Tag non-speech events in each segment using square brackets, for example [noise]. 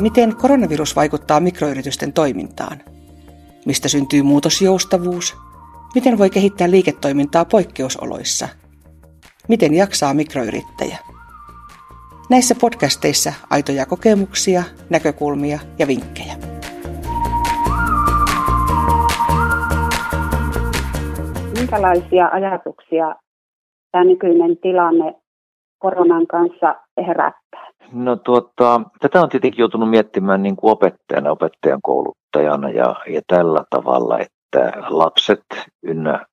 Miten koronavirus vaikuttaa mikroyritysten toimintaan? Mistä syntyy muutosjoustavuus? Miten voi kehittää liiketoimintaa poikkeusoloissa? Miten jaksaa mikroyrittäjä? Näissä podcasteissa aitoja kokemuksia, näkökulmia ja vinkkejä. Minkälaisia ajatuksia tämä nykyinen tilanne koronan kanssa herättää? No tuota, tätä on tietenkin joutunut miettimään niin kuin opettajana, opettajan kouluttajana ja, ja tällä tavalla, että lapset ynnä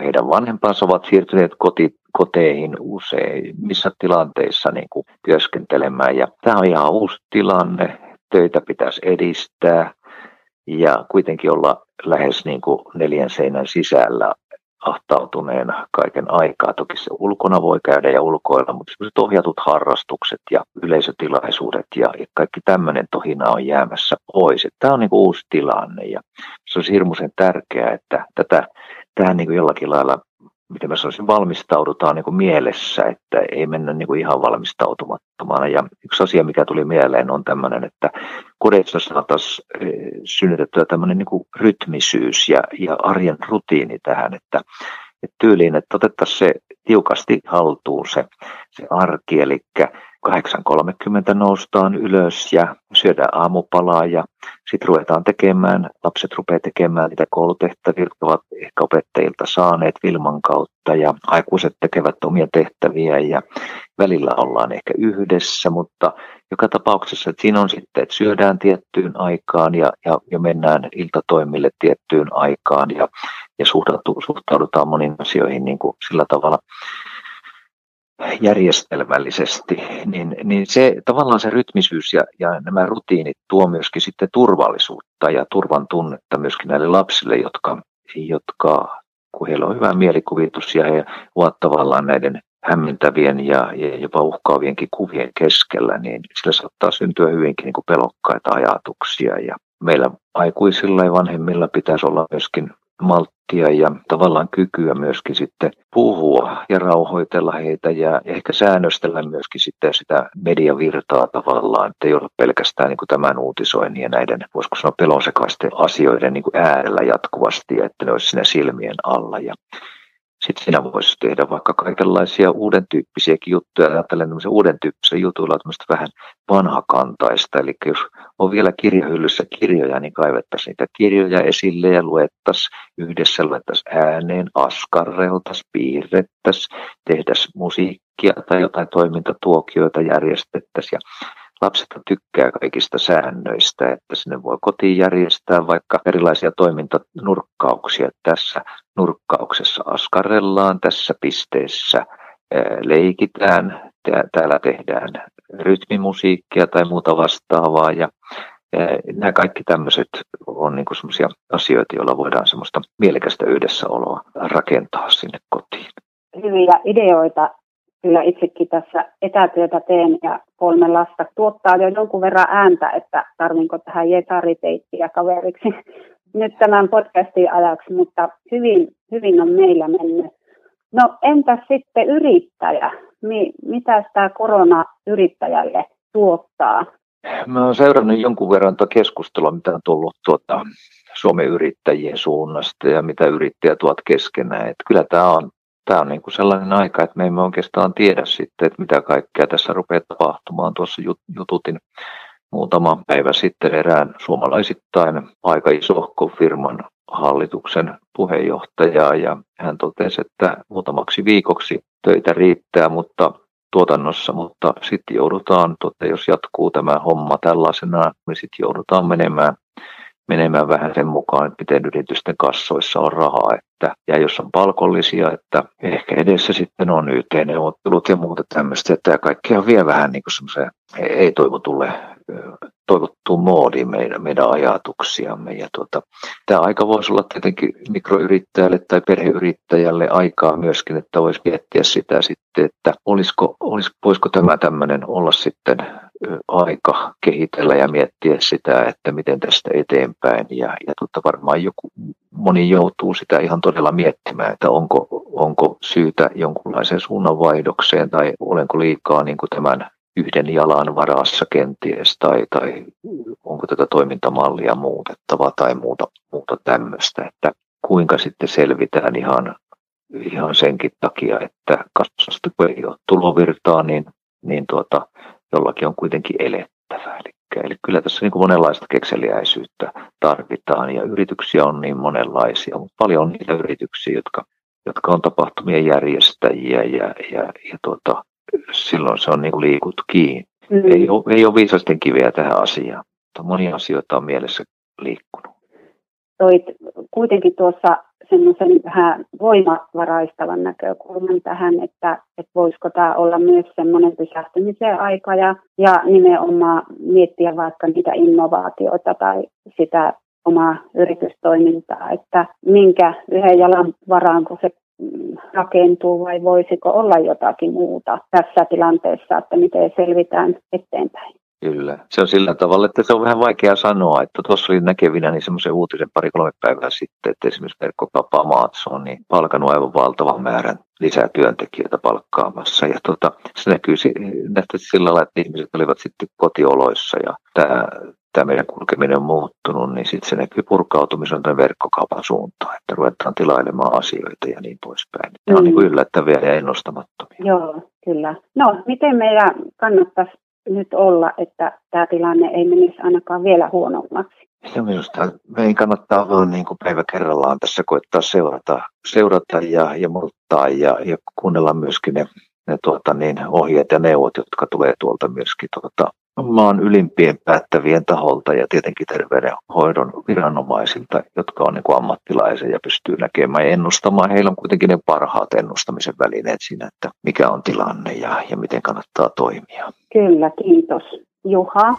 heidän vanhempansa ovat siirtyneet koti, koteihin missä tilanteissa niin kuin työskentelemään. Ja tämä on ihan uusi tilanne, töitä pitäisi edistää ja kuitenkin olla lähes niin kuin neljän seinän sisällä ahtautuneena kaiken aikaa. Toki se ulkona voi käydä ja ulkoilla, mutta sellaiset ohjatut harrastukset ja yleisötilaisuudet ja, kaikki tämmöinen tohina on jäämässä pois. Tämä on niin uusi tilanne ja se on hirmuisen tärkeää, että tätä, tähän niin jollakin lailla miten mä sanoisin, valmistaudutaan niin kuin mielessä, että ei mennä niin kuin ihan valmistautumattomana. Ja yksi asia, mikä tuli mieleen, on tämmöinen, että kodeissa saataisiin eh, synnytettyä tämmöinen niin kuin rytmisyys ja, ja arjen rutiini tähän, että, että tyyliin, että otettaisiin se tiukasti haltuun se, se arki, eli 8.30 noustaan ylös ja syödään aamupalaa ja sitten ruvetaan tekemään, lapset rupeaa tekemään niitä koulutehtäviä, jotka ovat ehkä opettajilta saaneet Vilman kautta ja aikuiset tekevät omia tehtäviä ja välillä ollaan ehkä yhdessä, mutta joka tapauksessa että siinä on sitten, että syödään tiettyyn aikaan ja, ja, ja mennään iltatoimille tiettyyn aikaan ja, ja suhtaudutaan moniin asioihin niin kuin sillä tavalla järjestelmällisesti, niin, niin se tavallaan se rytmisyys ja, ja nämä rutiinit tuo myöskin sitten turvallisuutta ja turvan tunnetta myöskin näille lapsille, jotka, jotka kun heillä on hyvä mielikuvitus ja he ovat tavallaan näiden hämmentävien ja, ja jopa uhkaavienkin kuvien keskellä, niin sillä saattaa syntyä hyvinkin niin kuin pelokkaita ajatuksia. Ja meillä aikuisilla ja vanhemmilla pitäisi olla myöskin malttia ja tavallaan kykyä myöskin sitten puhua ja rauhoitella heitä ja ehkä säännöstellä myöskin sitten sitä mediavirtaa tavallaan, että ei ole pelkästään niin kuin tämän uutisoinnin ja näiden, voisiko sanoa pelonsekaisten asioiden niin kuin äärellä jatkuvasti ja että ne olisi siinä silmien alla. Ja sitten siinä voisi tehdä vaikka kaikenlaisia uuden tyyppisiäkin juttuja. Ajattelen tämmöisen uuden tyyppisen jutuilla tämmöistä vähän vanhakantaista. Eli jos on vielä kirjahyllyssä kirjoja, niin kaivettaisiin niitä kirjoja esille ja luettaisiin yhdessä, luettaisiin ääneen, askarreltaisiin, piirrettäisiin, tehdäisiin musiikkia tai jotain toimintatuokioita järjestettäisiin. Ja lapset tykkää kaikista säännöistä, että sinne voi kotiin järjestää vaikka erilaisia toimintanurkkauksia. Tässä nurkkauksessa askarrellaan, tässä pisteessä leikitään, täällä tehdään rytmimusiikkia tai muuta vastaavaa ja Nämä kaikki tämmöiset on niin sellaisia asioita, joilla voidaan semmoista mielekästä yhdessäoloa rakentaa sinne kotiin. Hyviä ideoita kyllä itsekin tässä etätyötä teen ja kolme lasta tuottaa jo jonkun verran ääntä, että tarvinko tähän jetariteittiä kaveriksi [laughs] nyt tämän podcastin ajaksi, mutta hyvin, hyvin on meillä mennyt. No entäs sitten yrittäjä? Mi- mitä tämä korona yrittäjälle tuottaa? Mä olen seurannut jonkun verran tuota keskustelua, mitä on tullut tuota Suomen yrittäjien suunnasta ja mitä yrittäjät ovat keskenään. Että kyllä tämä on tämä on niin kuin sellainen aika, että me emme oikeastaan tiedä sitten, että mitä kaikkea tässä rupeaa tapahtumaan. Tuossa jututin muutama päivä sitten erään suomalaisittain aika iso firman hallituksen puheenjohtajaa ja hän totesi, että muutamaksi viikoksi töitä riittää, mutta tuotannossa, mutta sitten joudutaan, totta, jos jatkuu tämä homma tällaisena, niin sitten joudutaan menemään menemään vähän sen mukaan, että miten yritysten kassoissa on rahaa. Että, ja jos on palkollisia, että ehkä edessä sitten on YT-neuvottelut ja muuta tämmöistä, että kaikkea vie vähän niin semmoiseen ei-toivotulle toivottuun moodiin meidän, meidän ajatuksiamme. Ja tuota, tämä aika voisi olla tietenkin mikroyrittäjälle tai perheyrittäjälle aikaa myöskin, että voisi miettiä sitä sitten, että olisiko, olisiko, voisiko tämä tämmöinen olla sitten aika kehitellä ja miettiä sitä, että miten tästä eteenpäin. Ja, ja tuota, varmaan joku, moni joutuu sitä ihan todella miettimään, että onko, onko syytä jonkunlaiseen suunnanvaihdokseen tai olenko liikaa niin kuin tämän yhden jalan varassa kenties tai, tai onko tätä toimintamallia muutettava tai muuta, muuta tämmöistä, että kuinka sitten selvitään ihan, ihan senkin takia, että kassasta kun ei ole tulovirtaa, niin, niin tuota, jollakin on kuitenkin elettävä. Eli, eli kyllä tässä niin kuin monenlaista kekseliäisyyttä tarvitaan ja yrityksiä on niin monenlaisia, mutta paljon on niitä yrityksiä, jotka, jotka on tapahtumien järjestäjiä ja, ja, ja tuota, silloin se on niin kuin liikuttu kiinni. Mm. Ei, ole, ei ole viisasten kiveä tähän asiaan, mutta monia asioita on mielessä liikkunut. Toit kuitenkin tuossa semmoisen vähän voimavaraistavan näkökulman tähän, että, että voisiko tämä olla myös semmoinen pysähtymisen aika ja, ja nimenomaan miettiä vaikka niitä innovaatioita tai sitä omaa yritystoimintaa, että minkä yhden jalan varaan, kun se rakentuu vai voisiko olla jotakin muuta tässä tilanteessa, että miten selvitään eteenpäin. Kyllä. Se on sillä tavalla, että se on vähän vaikea sanoa, että tuossa oli näkevinä niin semmoisen uutisen pari-kolme päivää sitten, että esimerkiksi verkkokauppaa Maatson niin palkanut aivan valtavan määrän lisää työntekijöitä palkkaamassa. Ja tota, se näkyy nähtävästi sillä lailla, että ihmiset olivat sitten kotioloissa ja tämä tämä meidän kulkeminen on muuttunut, niin sitten se näkyy purkautumisen tämän verkkokaupan suuntaan, että ruvetaan tilailemaan asioita ja niin poispäin. On mm. niin yllättäviä ja ennustamattomia. Joo, kyllä. No, miten meidän kannattaisi nyt olla, että tämä tilanne ei menisi ainakaan vielä huonommaksi? Ja minusta meidän kannattaa vaan niin kuin päivä kerrallaan tässä koettaa seurata, seurata ja, ja muuttaa ja, ja kuunnella myöskin ne, ne tuota, niin, ohjeet ja neuvot, jotka tulee tuolta myöskin tuota, maan ylimpien päättävien taholta ja tietenkin terveydenhoidon viranomaisilta, jotka on niin ammattilaisia ja pystyy näkemään ja ennustamaan. Heillä on kuitenkin ne parhaat ennustamisen välineet siinä, että mikä on tilanne ja, ja miten kannattaa toimia. Kyllä, kiitos. Juha.